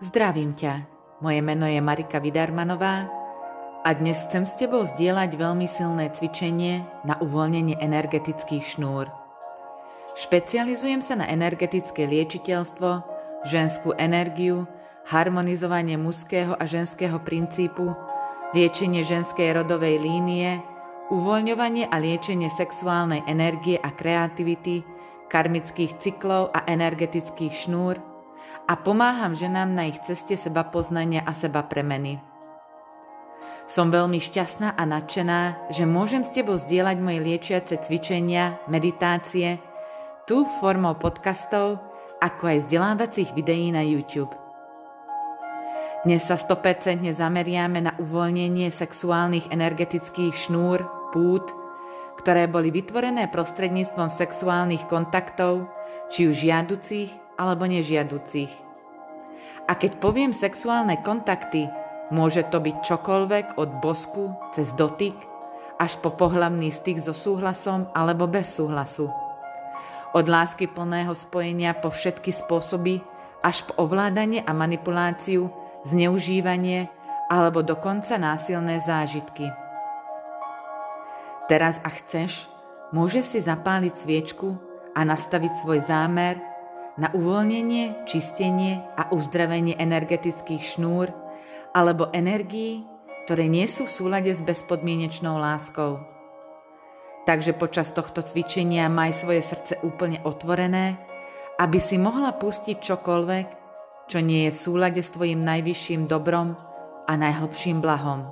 Zdravím ťa, moje meno je Marika Vidarmanová a dnes chcem s tebou zdieľať veľmi silné cvičenie na uvoľnenie energetických šnúr. Špecializujem sa na energetické liečiteľstvo, ženskú energiu, harmonizovanie mužského a ženského princípu, liečenie ženskej rodovej línie, uvoľňovanie a liečenie sexuálnej energie a kreativity, karmických cyklov a energetických šnúr – a pomáham ženám na ich ceste seba poznania a seba premeny. Som veľmi šťastná a nadšená, že môžem s tebou zdieľať moje liečiace cvičenia, meditácie, tu formou podcastov, ako aj vzdelávacích videí na YouTube. Dnes sa 100% zameriame na uvoľnenie sexuálnych energetických šnúr, pút, ktoré boli vytvorené prostredníctvom sexuálnych kontaktov, či už žiaducich alebo nežiaducich. A keď poviem sexuálne kontakty, môže to byť čokoľvek od bosku cez dotyk až po pohlavný styk so súhlasom alebo bez súhlasu. Od lásky plného spojenia po všetky spôsoby až po ovládanie a manipuláciu, zneužívanie alebo dokonca násilné zážitky. Teraz a chceš, môžeš si zapáliť sviečku a nastaviť svoj zámer na uvoľnenie, čistenie a uzdravenie energetických šnúr alebo energií, ktoré nie sú v súlade s bezpodmienečnou láskou. Takže počas tohto cvičenia maj svoje srdce úplne otvorené, aby si mohla pustiť čokoľvek, čo nie je v súlade s tvojim najvyšším dobrom a najhlbším blahom.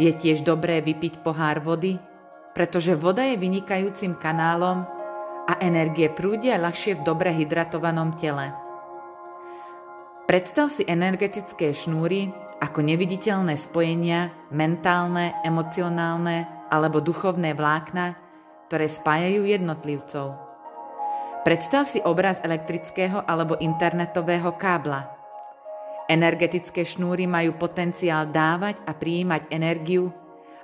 Je tiež dobré vypiť pohár vody, pretože voda je vynikajúcim kanálom, a energie prúdia ľahšie v dobre hydratovanom tele. Predstav si energetické šnúry ako neviditeľné spojenia, mentálne, emocionálne alebo duchovné vlákna, ktoré spájajú jednotlivcov. Predstav si obraz elektrického alebo internetového kábla. Energetické šnúry majú potenciál dávať a prijímať energiu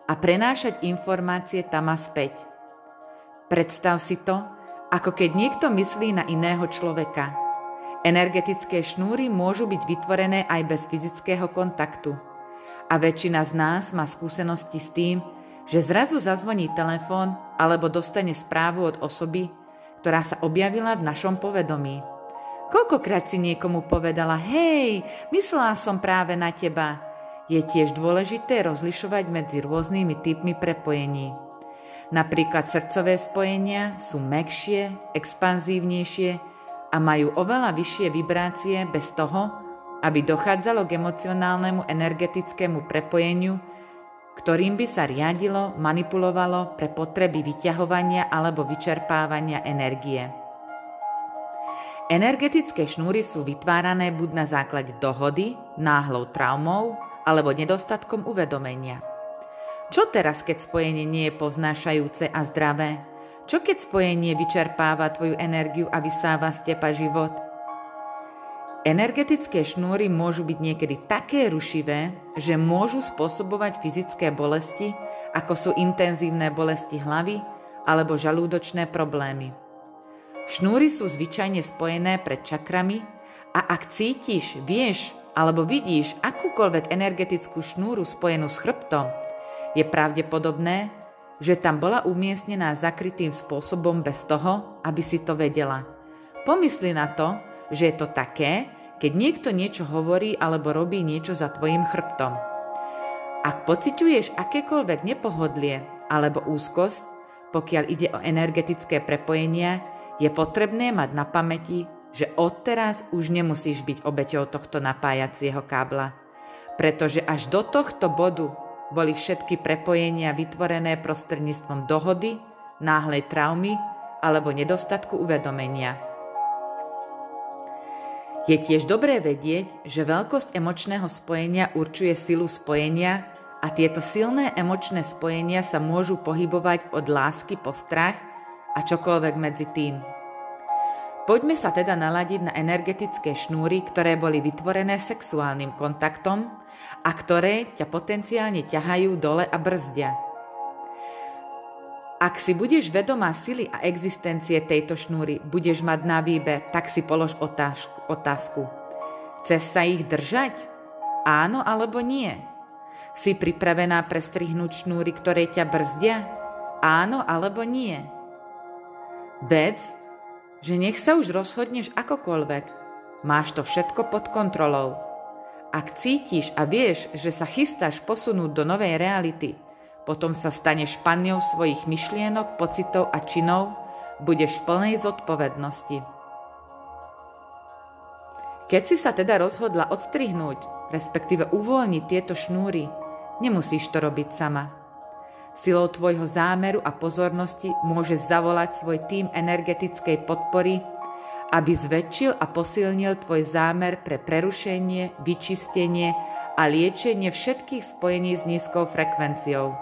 a prenášať informácie tam a späť. Predstav si to, ako keď niekto myslí na iného človeka. Energetické šnúry môžu byť vytvorené aj bez fyzického kontaktu. A väčšina z nás má skúsenosti s tým, že zrazu zazvoní telefón alebo dostane správu od osoby, ktorá sa objavila v našom povedomí. Koľkokrát si niekomu povedala, hej, myslela som práve na teba. Je tiež dôležité rozlišovať medzi rôznymi typmi prepojení. Napríklad srdcové spojenia sú mekšie, expanzívnejšie a majú oveľa vyššie vibrácie bez toho, aby dochádzalo k emocionálnemu energetickému prepojeniu, ktorým by sa riadilo, manipulovalo pre potreby vyťahovania alebo vyčerpávania energie. Energetické šnúry sú vytvárané buď na základe dohody, náhlou traumou alebo nedostatkom uvedomenia. Čo teraz, keď spojenie nie je poznášajúce a zdravé? Čo keď spojenie vyčerpáva tvoju energiu a vysáva z teba život? Energetické šnúry môžu byť niekedy také rušivé, že môžu spôsobovať fyzické bolesti, ako sú intenzívne bolesti hlavy alebo žalúdočné problémy. Šnúry sú zvyčajne spojené pred čakrami a ak cítiš, vieš alebo vidíš akúkoľvek energetickú šnúru spojenú s chrbtom, je pravdepodobné, že tam bola umiestnená zakrytým spôsobom bez toho, aby si to vedela. Pomysli na to, že je to také, keď niekto niečo hovorí alebo robí niečo za tvojim chrbtom. Ak pociťuješ akékoľvek nepohodlie alebo úzkosť, pokiaľ ide o energetické prepojenia, je potrebné mať na pamäti, že odteraz už nemusíš byť obeťou tohto napájacieho kábla. Pretože až do tohto bodu boli všetky prepojenia vytvorené prostredníctvom dohody, náhlej traumy alebo nedostatku uvedomenia. Je tiež dobré vedieť, že veľkosť emočného spojenia určuje silu spojenia a tieto silné emočné spojenia sa môžu pohybovať od lásky po strach a čokoľvek medzi tým. Poďme sa teda naladiť na energetické šnúry, ktoré boli vytvorené sexuálnym kontaktom a ktoré ťa potenciálne ťahajú dole a brzdia. Ak si budeš vedomá sily a existencie tejto šnúry, budeš mať na výber, tak si polož otázku. Chce sa ich držať? Áno alebo nie? Si pripravená prestrihnúť šnúry, ktoré ťa brzdia? Áno alebo nie? Vec, že nech sa už rozhodneš akokoľvek, máš to všetko pod kontrolou. Ak cítiš a vieš, že sa chystáš posunúť do novej reality, potom sa staneš panňou svojich myšlienok, pocitov a činov, budeš v plnej zodpovednosti. Keď si sa teda rozhodla odstrihnúť, respektíve uvoľniť tieto šnúry, nemusíš to robiť sama. Silou tvojho zámeru a pozornosti môžeš zavolať svoj tým energetickej podpory, aby zväčšil a posilnil tvoj zámer pre prerušenie, vyčistenie a liečenie všetkých spojení s nízkou frekvenciou.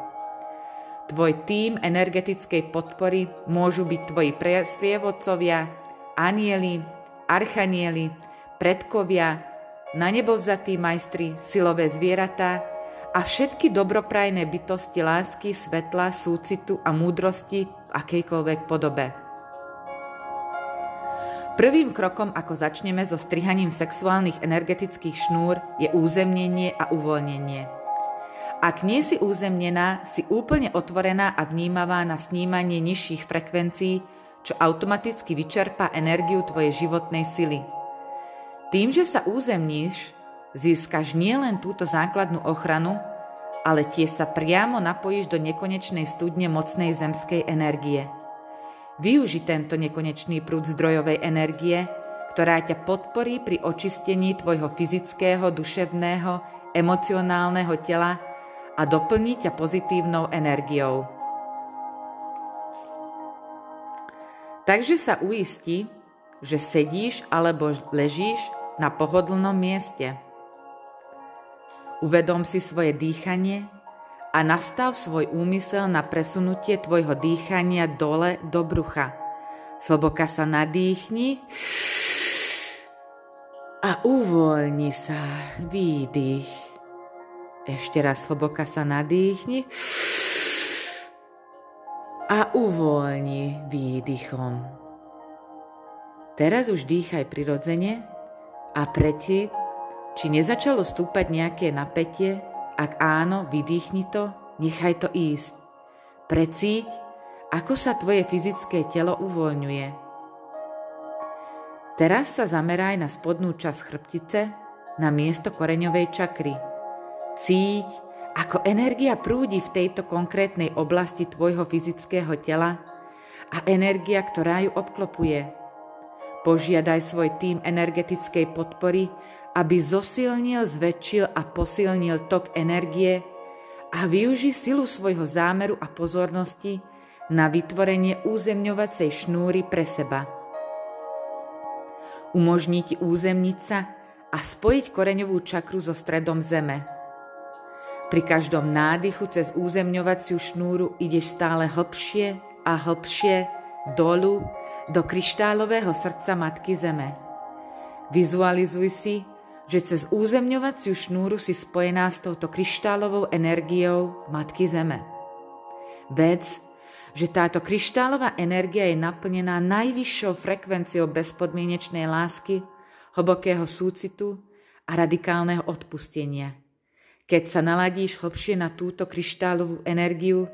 Tvoj tým energetickej podpory môžu byť tvoji sprievodcovia, anieli, archanieli, predkovia, na nebo vzatí majstri, silové zvieratá, a všetky dobroprajné bytosti lásky, svetla, súcitu a múdrosti v akejkoľvek podobe. Prvým krokom, ako začneme so strihaním sexuálnych energetických šnúr, je územnenie a uvoľnenie. Ak nie si územnená, si úplne otvorená a vnímavá na snímanie nižších frekvencií, čo automaticky vyčerpá energiu tvojej životnej sily. Tým, že sa územníš, Získaš nielen túto základnú ochranu, ale tiež sa priamo napojíš do nekonečnej studne mocnej zemskej energie. Využi tento nekonečný prúd zdrojovej energie, ktorá ťa podporí pri očistení tvojho fyzického, duševného, emocionálneho tela a doplní ťa pozitívnou energiou. Takže sa uisti, že sedíš alebo ležíš na pohodlnom mieste. Uvedom si svoje dýchanie a nastav svoj úmysel na presunutie tvojho dýchania dole do brucha. Sloboka sa nadýchni a uvoľni sa. Výdych. Ešte raz hlboka sa nadýchni a uvoľni výdychom. Teraz už dýchaj prirodzene a preti či nezačalo stúpať nejaké napätie? Ak áno, vydýchni to, nechaj to ísť. Precíť, ako sa tvoje fyzické telo uvoľňuje. Teraz sa zameraj na spodnú časť chrbtice, na miesto koreňovej čakry. Cíť, ako energia prúdi v tejto konkrétnej oblasti tvojho fyzického tela a energia, ktorá ju obklopuje. Požiadaj svoj tým energetickej podpory, aby zosilnil, zväčšil a posilnil tok energie a využi silu svojho zámeru a pozornosti na vytvorenie územňovacej šnúry pre seba. Umožní ti územniť sa a spojiť koreňovú čakru so stredom zeme. Pri každom nádychu cez územňovaciu šnúru ideš stále hlbšie a hlbšie dolu do kryštálového srdca Matky Zeme. Vizualizuj si, že cez územňovaciu šnúru si spojená s touto kryštálovou energiou Matky Zeme. Vec, že táto kryštálová energia je naplnená najvyššou frekvenciou bezpodmienečnej lásky, hlbokého súcitu a radikálneho odpustenia. Keď sa naladíš hlbšie na túto kryštálovú energiu,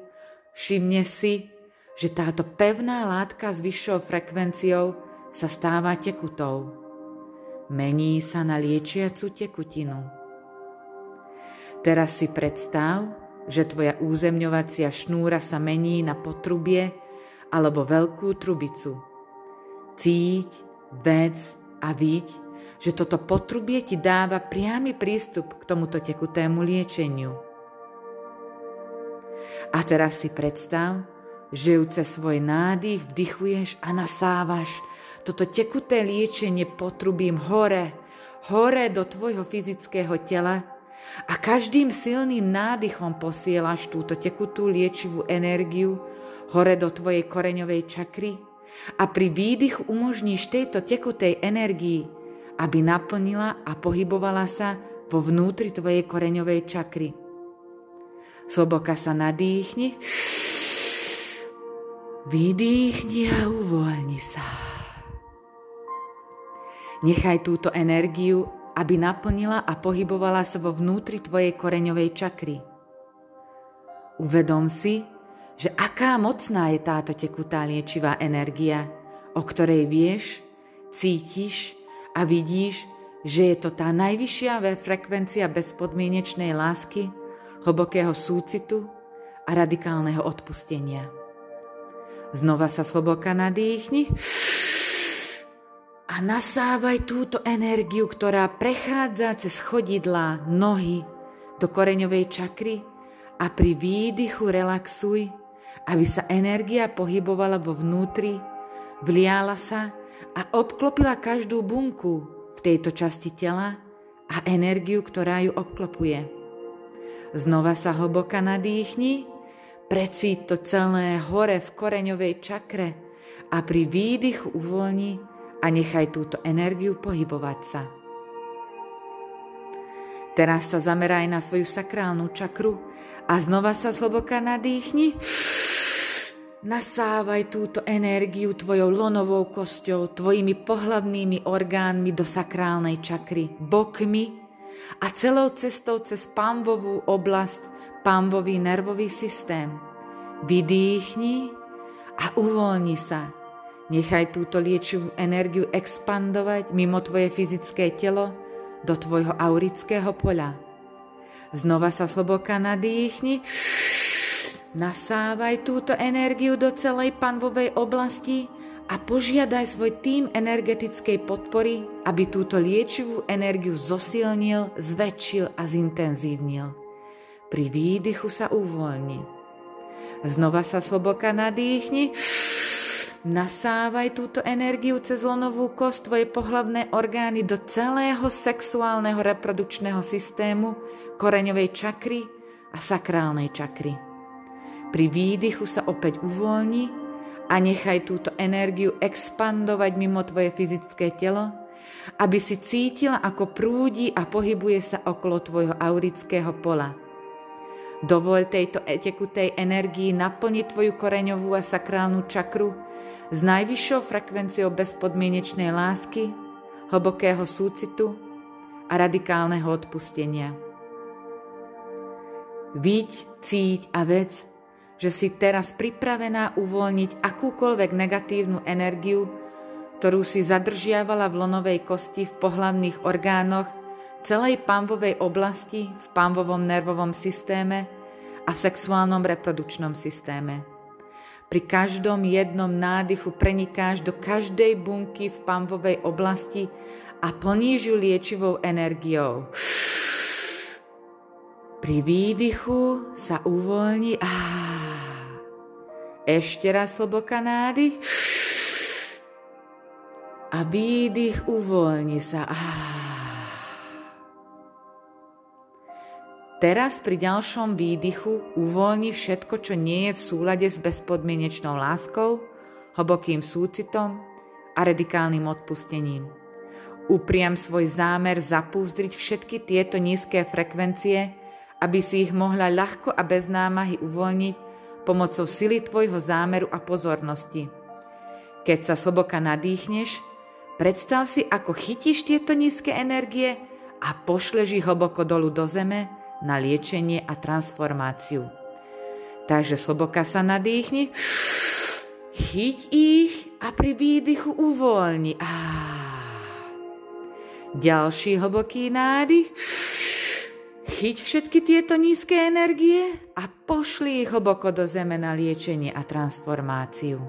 všimne si, že táto pevná látka s vyššou frekvenciou sa stáva tekutou mení sa na liečiacu tekutinu. Teraz si predstav, že tvoja územňovacia šnúra sa mení na potrubie alebo veľkú trubicu. Cíť, vec a viď, že toto potrubie ti dáva priamy prístup k tomuto tekutému liečeniu. A teraz si predstav, že ju cez svoj nádych vdychuješ a nasávaš toto tekuté liečenie potrubím hore, hore do tvojho fyzického tela a každým silným nádychom posielaš túto tekutú liečivú energiu hore do tvojej koreňovej čakry a pri výdychu umožníš tejto tekutej energii, aby naplnila a pohybovala sa vo vnútri tvojej koreňovej čakry. Sloboka sa nadýchni, vydýchni a uvoľni sa. Nechaj túto energiu aby naplnila a pohybovala sa vo vnútri tvojej koreňovej čakry. Uvedom si, že aká mocná je táto tekutá liečivá energia, o ktorej vieš, cítiš a vidíš, že je to tá najvyššia frekvencia bezpodmienečnej lásky, hlbokého súcitu a radikálneho odpustenia. Znova sa sloboka nadýchni a nasávaj túto energiu, ktorá prechádza cez chodidlá, nohy do koreňovej čakry a pri výdychu relaxuj, aby sa energia pohybovala vo vnútri, vliala sa a obklopila každú bunku v tejto časti tela a energiu, ktorá ju obklopuje. Znova sa hlboka nadýchni, precíť to celé hore v koreňovej čakre a pri výdychu uvoľni a nechaj túto energiu pohybovať sa. Teraz sa zameraj na svoju sakrálnu čakru a znova sa zhlboka nadýchni. Nasávaj túto energiu tvojou lonovou kosťou, tvojimi pohlavnými orgánmi do sakrálnej čakry, bokmi a celou cestou cez pambovú oblasť, pambový nervový systém. Vydýchni a uvoľni sa. Nechaj túto liečivú energiu expandovať mimo tvoje fyzické telo do tvojho aurického poľa. Znova sa sloboka nadýchni Nasávaj túto energiu do celej panvovej oblasti a požiadaj svoj tým energetickej podpory, aby túto liečivú energiu zosilnil, zväčšil a zintenzívnil. Pri výdychu sa uvoľni. Znova sa sloboka nadýchni. Nasávaj túto energiu cez lonovú kost tvoje pohlavné orgány do celého sexuálneho reprodukčného systému, koreňovej čakry a sakrálnej čakry. Pri výdychu sa opäť uvoľni a nechaj túto energiu expandovať mimo tvoje fyzické telo, aby si cítila, ako prúdi a pohybuje sa okolo tvojho aurického pola. Dovoľ tejto tekutej energii naplniť tvoju koreňovú a sakrálnu čakru s najvyššou frekvenciou bezpodmienečnej lásky, hlbokého súcitu a radikálneho odpustenia. Víť, cíť a vec, že si teraz pripravená uvoľniť akúkoľvek negatívnu energiu, ktorú si zadržiavala v lonovej kosti v pohlavných orgánoch, celej pánvovej oblasti, v pánvovom nervovom systéme a v sexuálnom reprodukčnom systéme. Pri každom jednom nádychu prenikáš do každej bunky v pánvovej oblasti a plníš ju liečivou energiou. Pri výdychu sa uvoľni a ešte raz hlboká nádych. A výdych uvoľni sa. Teraz pri ďalšom výdychu uvoľni všetko, čo nie je v súlade s bezpodmienečnou láskou, hlbokým súcitom a radikálnym odpustením. Upriam svoj zámer zapúzdriť všetky tieto nízke frekvencie, aby si ich mohla ľahko a bez námahy uvoľniť pomocou sily tvojho zámeru a pozornosti. Keď sa sloboka nadýchneš, predstav si, ako chytíš tieto nízke energie a pošleš ich hlboko dolu do zeme na liečenie a transformáciu. Takže sloboka sa nadýchni, chyť ich a pri výdychu uvoľni. Ďalší hlboký nádych. Chyť všetky tieto nízke energie a pošli ich hlboko do zeme na liečenie a transformáciu.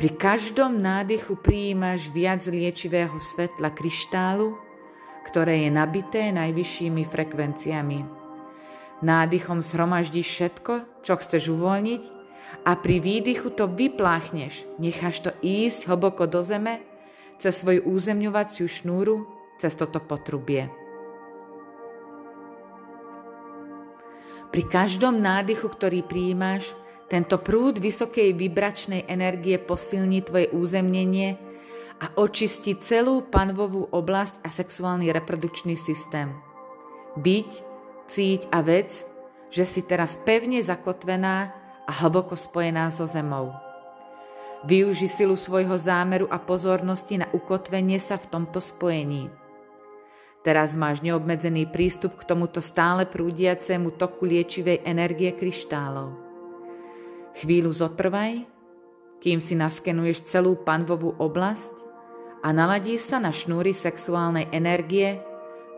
Pri každom nádychu prijímaš viac liečivého svetla kryštálu, ktoré je nabité najvyššími frekvenciami. Nádychom zhromaždíš všetko, čo chceš uvoľniť a pri výdychu to vypláchneš, necháš to ísť hlboko do zeme cez svoju územňovaciu šnúru, cez toto potrubie. Pri každom nádychu, ktorý prijímaš, tento prúd vysokej vibračnej energie posilní tvoje územnenie a očistí celú panvovú oblasť a sexuálny reprodukčný systém. Byť, cíť a vec, že si teraz pevne zakotvená a hlboko spojená so zemou. Využi silu svojho zámeru a pozornosti na ukotvenie sa v tomto spojení. Teraz máš neobmedzený prístup k tomuto stále prúdiacemu toku liečivej energie kryštálov. Chvíľu zotrvaj, kým si naskenuješ celú panvovú oblasť a naladí sa na šnúry sexuálnej energie,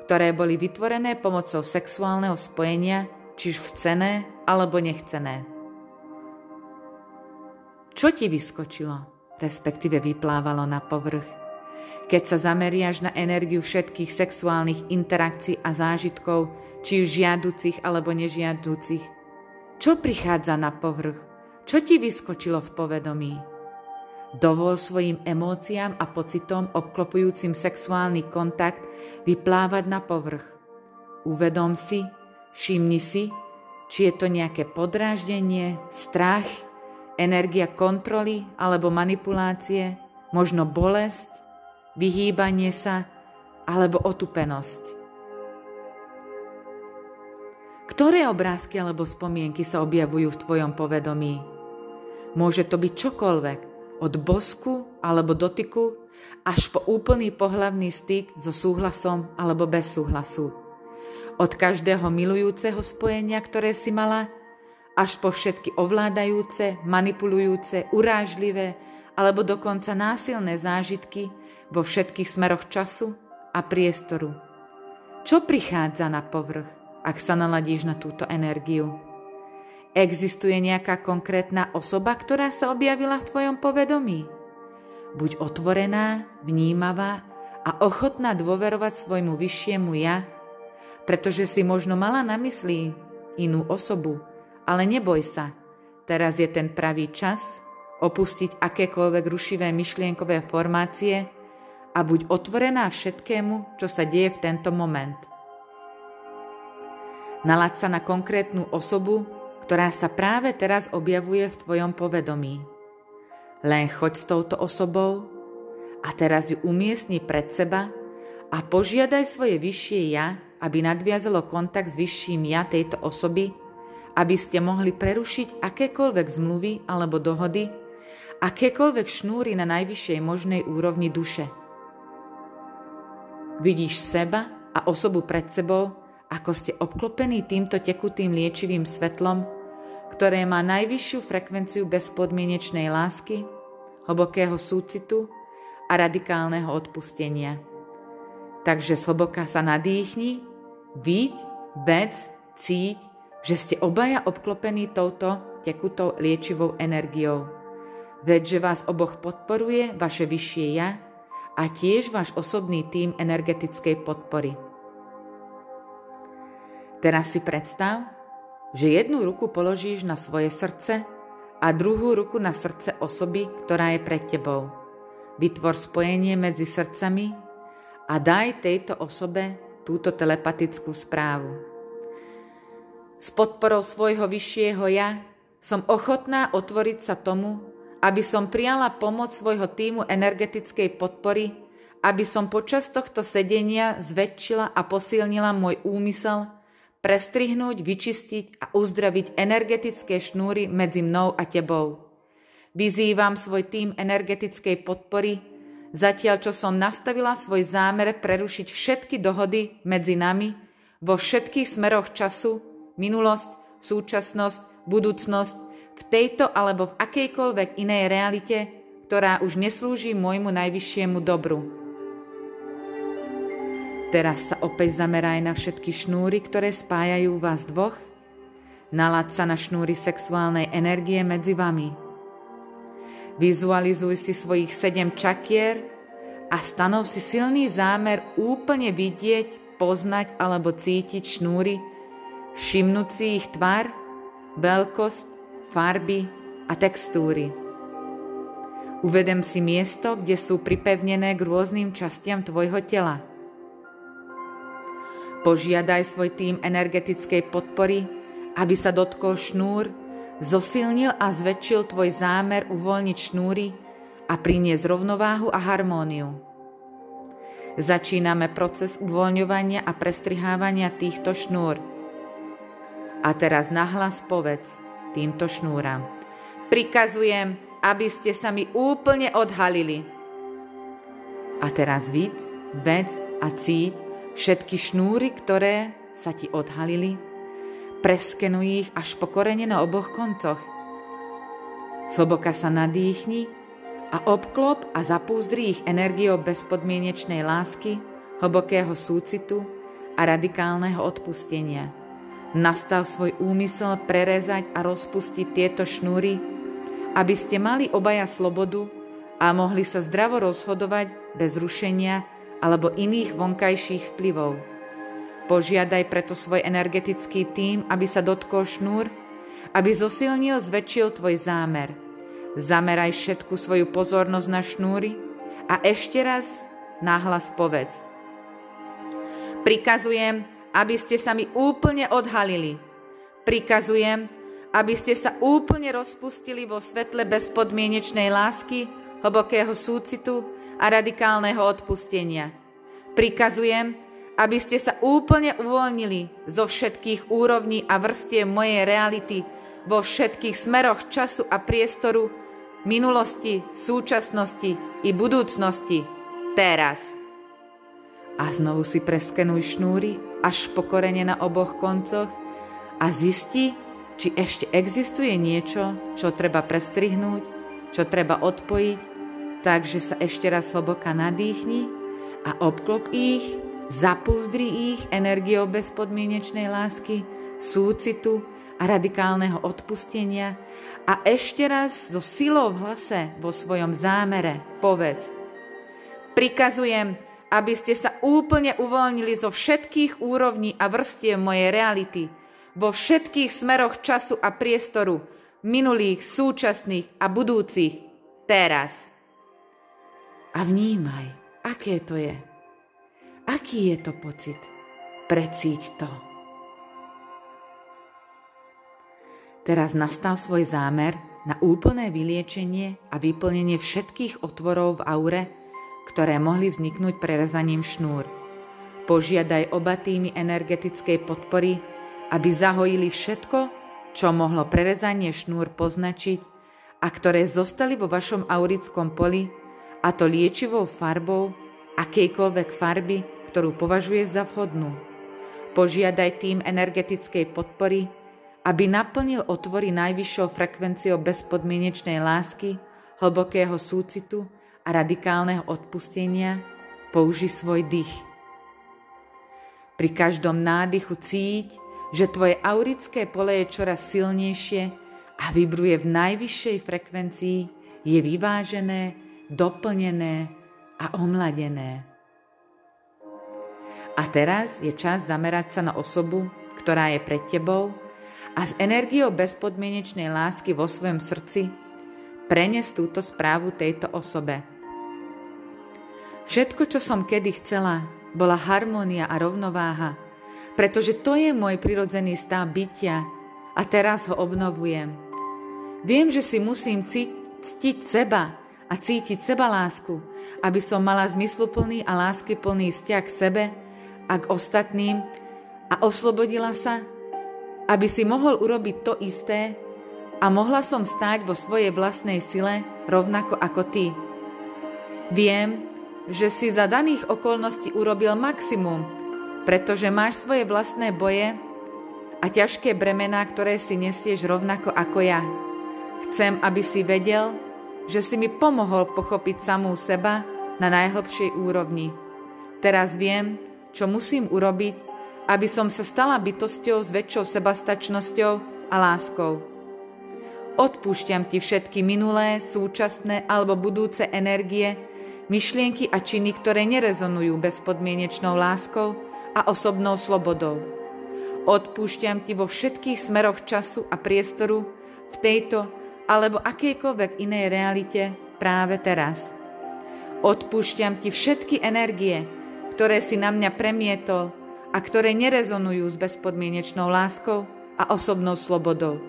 ktoré boli vytvorené pomocou sexuálneho spojenia, čiž chcené alebo nechcené. Čo ti vyskočilo, respektíve vyplávalo na povrch? Keď sa zameriaš na energiu všetkých sexuálnych interakcií a zážitkov, či už žiaducich alebo nežiaducich, čo prichádza na povrch? Čo ti vyskočilo v povedomí? Dovol svojim emóciám a pocitom obklopujúcim sexuálny kontakt vyplávať na povrch. Uvedom si, všimni si, či je to nejaké podráždenie, strach, energia kontroly alebo manipulácie, možno bolesť, vyhýbanie sa alebo otupenosť. Ktoré obrázky alebo spomienky sa objavujú v tvojom povedomí? Môže to byť čokoľvek, od bosku alebo dotyku až po úplný pohlavný styk so súhlasom alebo bez súhlasu. Od každého milujúceho spojenia, ktoré si mala, až po všetky ovládajúce, manipulujúce, urážlivé alebo dokonca násilné zážitky, vo všetkých smeroch času a priestoru. Čo prichádza na povrch, ak sa naladíš na túto energiu? Existuje nejaká konkrétna osoba, ktorá sa objavila v tvojom povedomí? Buď otvorená, vnímavá a ochotná dôverovať svojmu vyššiemu ja, pretože si možno mala na mysli inú osobu, ale neboj sa, teraz je ten pravý čas opustiť akékoľvek rušivé myšlienkové formácie a buď otvorená všetkému, čo sa deje v tento moment. Nalaď sa na konkrétnu osobu, ktorá sa práve teraz objavuje v tvojom povedomí. Len choď s touto osobou a teraz ju umiestni pred seba a požiadaj svoje vyššie ja, aby nadviazalo kontakt s vyšším ja tejto osoby, aby ste mohli prerušiť akékoľvek zmluvy alebo dohody, akékoľvek šnúry na najvyššej možnej úrovni duše – Vidíš seba a osobu pred sebou, ako ste obklopení týmto tekutým liečivým svetlom, ktoré má najvyššiu frekvenciu bezpodmienečnej lásky, hlbokého súcitu a radikálneho odpustenia. Takže zhlboka sa nadýchni, vidť, bec, cíť, že ste obaja obklopení touto tekutou liečivou energiou. Veď, že vás oboch podporuje vaše vyššie ja, a tiež váš osobný tím energetickej podpory. Teraz si predstav, že jednu ruku položíš na svoje srdce a druhú ruku na srdce osoby, ktorá je pred tebou. Vytvor spojenie medzi srdcami a daj tejto osobe túto telepatickú správu. S podporou svojho vyššieho ja som ochotná otvoriť sa tomu, aby som prijala pomoc svojho týmu energetickej podpory, aby som počas tohto sedenia zväčšila a posilnila môj úmysel, prestrihnúť, vyčistiť a uzdraviť energetické šnúry medzi mnou a tebou. Vyzývam svoj tým energetickej podpory, zatiaľ čo som nastavila svoj zámer prerušiť všetky dohody medzi nami vo všetkých smeroch času, minulosť, súčasnosť, budúcnosť v tejto alebo v akejkoľvek inej realite, ktorá už neslúži môjmu najvyššiemu dobru. Teraz sa opäť zameraj na všetky šnúry, ktoré spájajú vás dvoch. Nalaď sa na šnúry sexuálnej energie medzi vami. Vizualizuj si svojich sedem čakier a stanov si silný zámer úplne vidieť, poznať alebo cítiť šnúry, všimnúť si ich tvar, veľkosť farby a textúry. Uvedem si miesto, kde sú pripevnené k rôznym častiam tvojho tela. Požiadaj svoj tým energetickej podpory, aby sa dotkol šnúr, zosilnil a zväčšil tvoj zámer uvoľniť šnúry a priniesť rovnováhu a harmóniu. Začíname proces uvoľňovania a prestrihávania týchto šnúr. A teraz nahlas povedz – týmto šnúram. Prikazujem, aby ste sa mi úplne odhalili. A teraz vid, vec a cíť všetky šnúry, ktoré sa ti odhalili, preskenuj ich až po korene na oboch koncoch. Zhlboka sa nadýchni a obklop a zapúzdri ich energiou bezpodmienečnej lásky, hlbokého súcitu a radikálneho odpustenia. Nastav svoj úmysel prerezať a rozpustiť tieto šnúry, aby ste mali obaja slobodu a mohli sa zdravo rozhodovať bez rušenia alebo iných vonkajších vplyvov. Požiadaj preto svoj energetický tým, aby sa dotkol šnúr, aby zosilnil, zväčšil tvoj zámer – Zameraj všetku svoju pozornosť na šnúry a ešte raz náhlas povedz. Prikazujem, aby ste sa mi úplne odhalili. Prikazujem, aby ste sa úplne rozpustili vo svetle bezpodmienečnej lásky, hlbokého súcitu a radikálneho odpustenia. Prikazujem, aby ste sa úplne uvoľnili zo všetkých úrovní a vrstiev mojej reality vo všetkých smeroch času a priestoru, minulosti, súčasnosti i budúcnosti, teraz. A znovu si preskenuj šnúry až po korene na oboch koncoch a zisti, či ešte existuje niečo, čo treba prestrihnúť, čo treba odpojiť, takže sa ešte raz hlboka nadýchni a obklop ich, zapúzdri ich energiou bezpodmienečnej lásky, súcitu a radikálneho odpustenia a ešte raz so silou v hlase vo svojom zámere povedz. Prikazujem, aby ste sa úplne uvoľnili zo všetkých úrovní a vrstiev mojej reality, vo všetkých smeroch času a priestoru, minulých, súčasných a budúcich, teraz. A vnímaj, aké to je. Aký je to pocit? Precíť to. Teraz nastav svoj zámer na úplné vyliečenie a vyplnenie všetkých otvorov v aure, ktoré mohli vzniknúť prerezaním šnúr. Požiadaj oba týmy energetickej podpory, aby zahojili všetko, čo mohlo prerezanie šnúr poznačiť a ktoré zostali vo vašom aurickom poli, a to liečivou farbou, akejkoľvek farby, ktorú považuje za vhodnú. Požiadaj tým energetickej podpory, aby naplnil otvory najvyššou frekvenciou bezpodmienečnej lásky, hlbokého súcitu a radikálneho odpustenia, použi svoj dých. Pri každom nádychu cíť, že tvoje aurické pole je čoraz silnejšie a vybruje v najvyššej frekvencii, je vyvážené, doplnené a omladené. A teraz je čas zamerať sa na osobu, ktorá je pred tebou a s energiou bezpodmienečnej lásky vo svojom srdci prenes túto správu tejto osobe. Všetko, čo som kedy chcela, bola harmónia a rovnováha, pretože to je môj prirodzený stav bytia a teraz ho obnovujem. Viem, že si musím cítiť seba a cítiť seba lásku, aby som mala zmysluplný a láskyplný vzťah k sebe a k ostatným a oslobodila sa aby si mohol urobiť to isté a mohla som stáť vo svojej vlastnej sile rovnako ako ty. Viem, že si za daných okolností urobil maximum, pretože máš svoje vlastné boje a ťažké bremená, ktoré si nesieš rovnako ako ja. Chcem, aby si vedel, že si mi pomohol pochopiť samú seba na najhlbšej úrovni. Teraz viem, čo musím urobiť, aby som sa stala bytosťou s väčšou sebastačnosťou a láskou. Odpúšťam ti všetky minulé, súčasné alebo budúce energie, myšlienky a činy, ktoré nerezonujú bezpodmienečnou láskou a osobnou slobodou. Odpúšťam ti vo všetkých smeroch času a priestoru v tejto alebo akejkoľvek inej realite práve teraz. Odpúšťam ti všetky energie, ktoré si na mňa premietol a ktoré nerezonujú s bezpodmienečnou láskou a osobnou slobodou.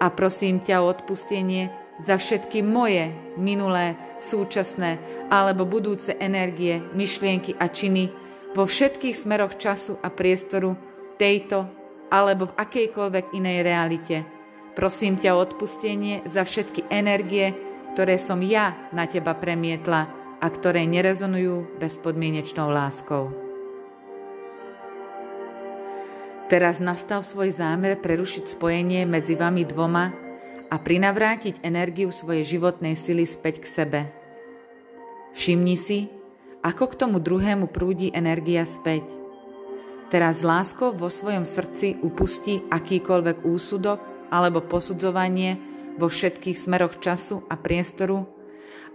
A prosím ťa o odpustenie za všetky moje minulé, súčasné alebo budúce energie, myšlienky a činy vo všetkých smeroch času a priestoru tejto alebo v akejkoľvek inej realite. Prosím ťa o odpustenie za všetky energie, ktoré som ja na teba premietla a ktoré nerezonujú bezpodmienečnou láskou. Teraz nastal svoj zámer prerušiť spojenie medzi vami dvoma a prinavrátiť energiu svojej životnej sily späť k sebe. Všimni si, ako k tomu druhému prúdi energia späť. Teraz láskou vo svojom srdci upustí akýkoľvek úsudok alebo posudzovanie vo všetkých smeroch času a priestoru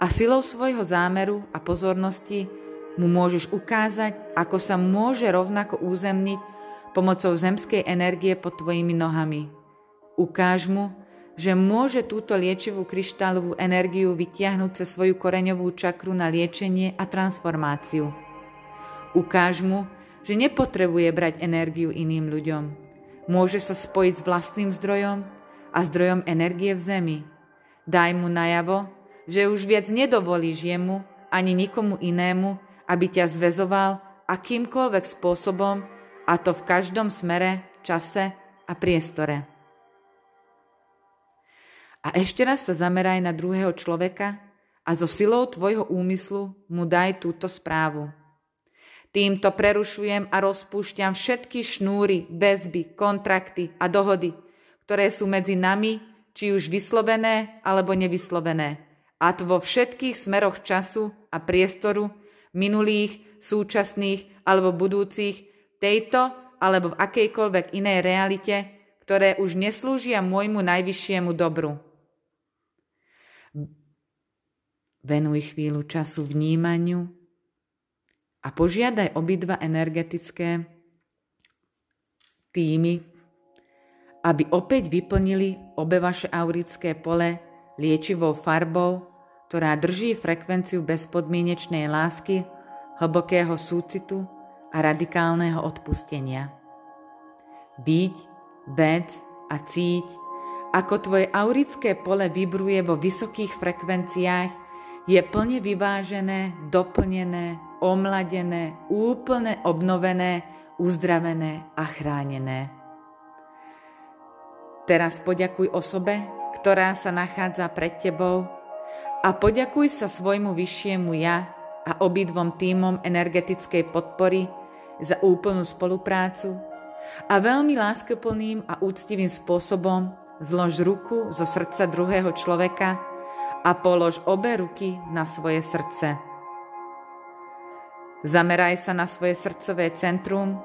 a silou svojho zámeru a pozornosti mu môžeš ukázať, ako sa môže rovnako územniť pomocou zemskej energie pod tvojimi nohami. Ukáž mu, že môže túto liečivú kryštálovú energiu vytiahnuť cez svoju koreňovú čakru na liečenie a transformáciu. Ukáž mu, že nepotrebuje brať energiu iným ľuďom. Môže sa spojiť s vlastným zdrojom a zdrojom energie v zemi. Daj mu najavo, že už viac nedovolíš jemu ani nikomu inému, aby ťa zväzoval akýmkoľvek spôsobom, a to v každom smere, čase a priestore. A ešte raz sa zameraj na druhého človeka a so silou tvojho úmyslu mu daj túto správu. Týmto prerušujem a rozpúšťam všetky šnúry, väzby, kontrakty a dohody, ktoré sú medzi nami, či už vyslovené alebo nevyslovené, a to vo všetkých smeroch času a priestoru, minulých, súčasných alebo budúcich, tejto alebo v akejkoľvek inej realite, ktoré už neslúžia môjmu najvyššiemu dobru. Venuj chvíľu času vnímaniu a požiadaj obidva energetické týmy, aby opäť vyplnili obe vaše aurické pole liečivou farbou, ktorá drží frekvenciu bezpodmienečnej lásky, hlbokého súcitu a radikálneho odpustenia. Byť, vec a cíť, ako tvoje aurické pole vibruje vo vysokých frekvenciách, je plne vyvážené, doplnené, omladené, úplne obnovené, uzdravené a chránené. Teraz poďakuj osobe, ktorá sa nachádza pred tebou a poďakuj sa svojmu vyššiemu ja a obidvom týmom energetickej podpory za úplnú spoluprácu a veľmi láskoplným a úctivým spôsobom zlož ruku zo srdca druhého človeka a polož obe ruky na svoje srdce. Zameraj sa na svoje srdcové centrum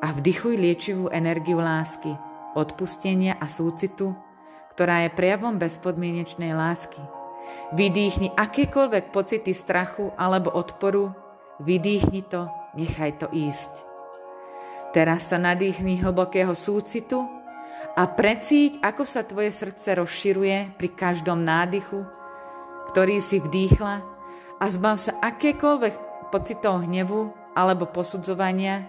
a vdychuj liečivú energiu lásky, odpustenia a súcitu, ktorá je prejavom bezpodmienečnej lásky – Vydýchni akékoľvek pocity strachu alebo odporu, vydýchni to, nechaj to ísť. Teraz sa nadýchni hlbokého súcitu a precíť, ako sa tvoje srdce rozširuje pri každom nádychu, ktorý si vdýchla a zbav sa akékoľvek pocitov hnevu alebo posudzovania,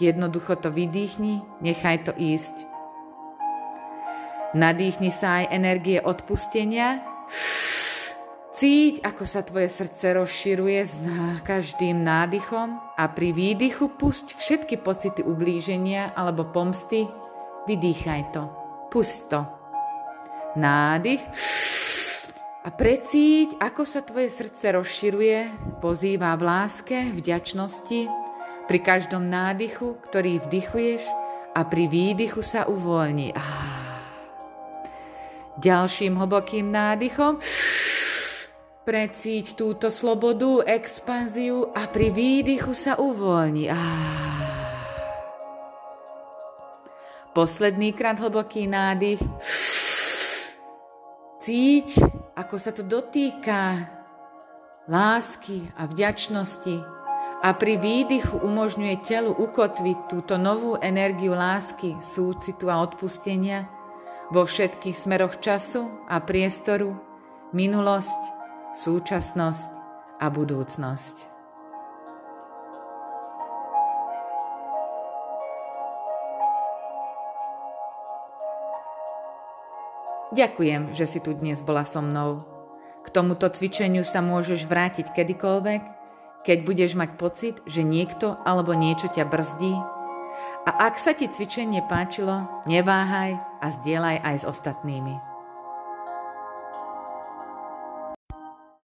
jednoducho to vydýchni, nechaj to ísť. Nadýchni sa aj energie odpustenia, Cíť, ako sa tvoje srdce rozširuje s každým nádychom a pri výdychu pusť všetky pocity ublíženia alebo pomsty. Vydýchaj to. Pusť to. Nádych. A precíť, ako sa tvoje srdce rozširuje, pozýva v láske, vďačnosti, pri každom nádychu, ktorý vdychuješ a pri výdychu sa uvoľní. Ďalším hlbokým nádychom. Precíť túto slobodu, expanziu a pri výdychu sa uvoľni. Posledný krát hlboký nádych. Cíť, ako sa to dotýka lásky a vďačnosti a pri výdychu umožňuje telu ukotviť túto novú energiu lásky, súcitu a odpustenia vo všetkých smeroch času a priestoru, minulosť, súčasnosť a budúcnosť. Ďakujem, že si tu dnes bola so mnou. K tomuto cvičeniu sa môžeš vrátiť kedykoľvek, keď budeš mať pocit, že niekto alebo niečo ťa brzdí. A ak sa ti cvičenie páčilo, neváhaj a zdieľaj aj s ostatnými.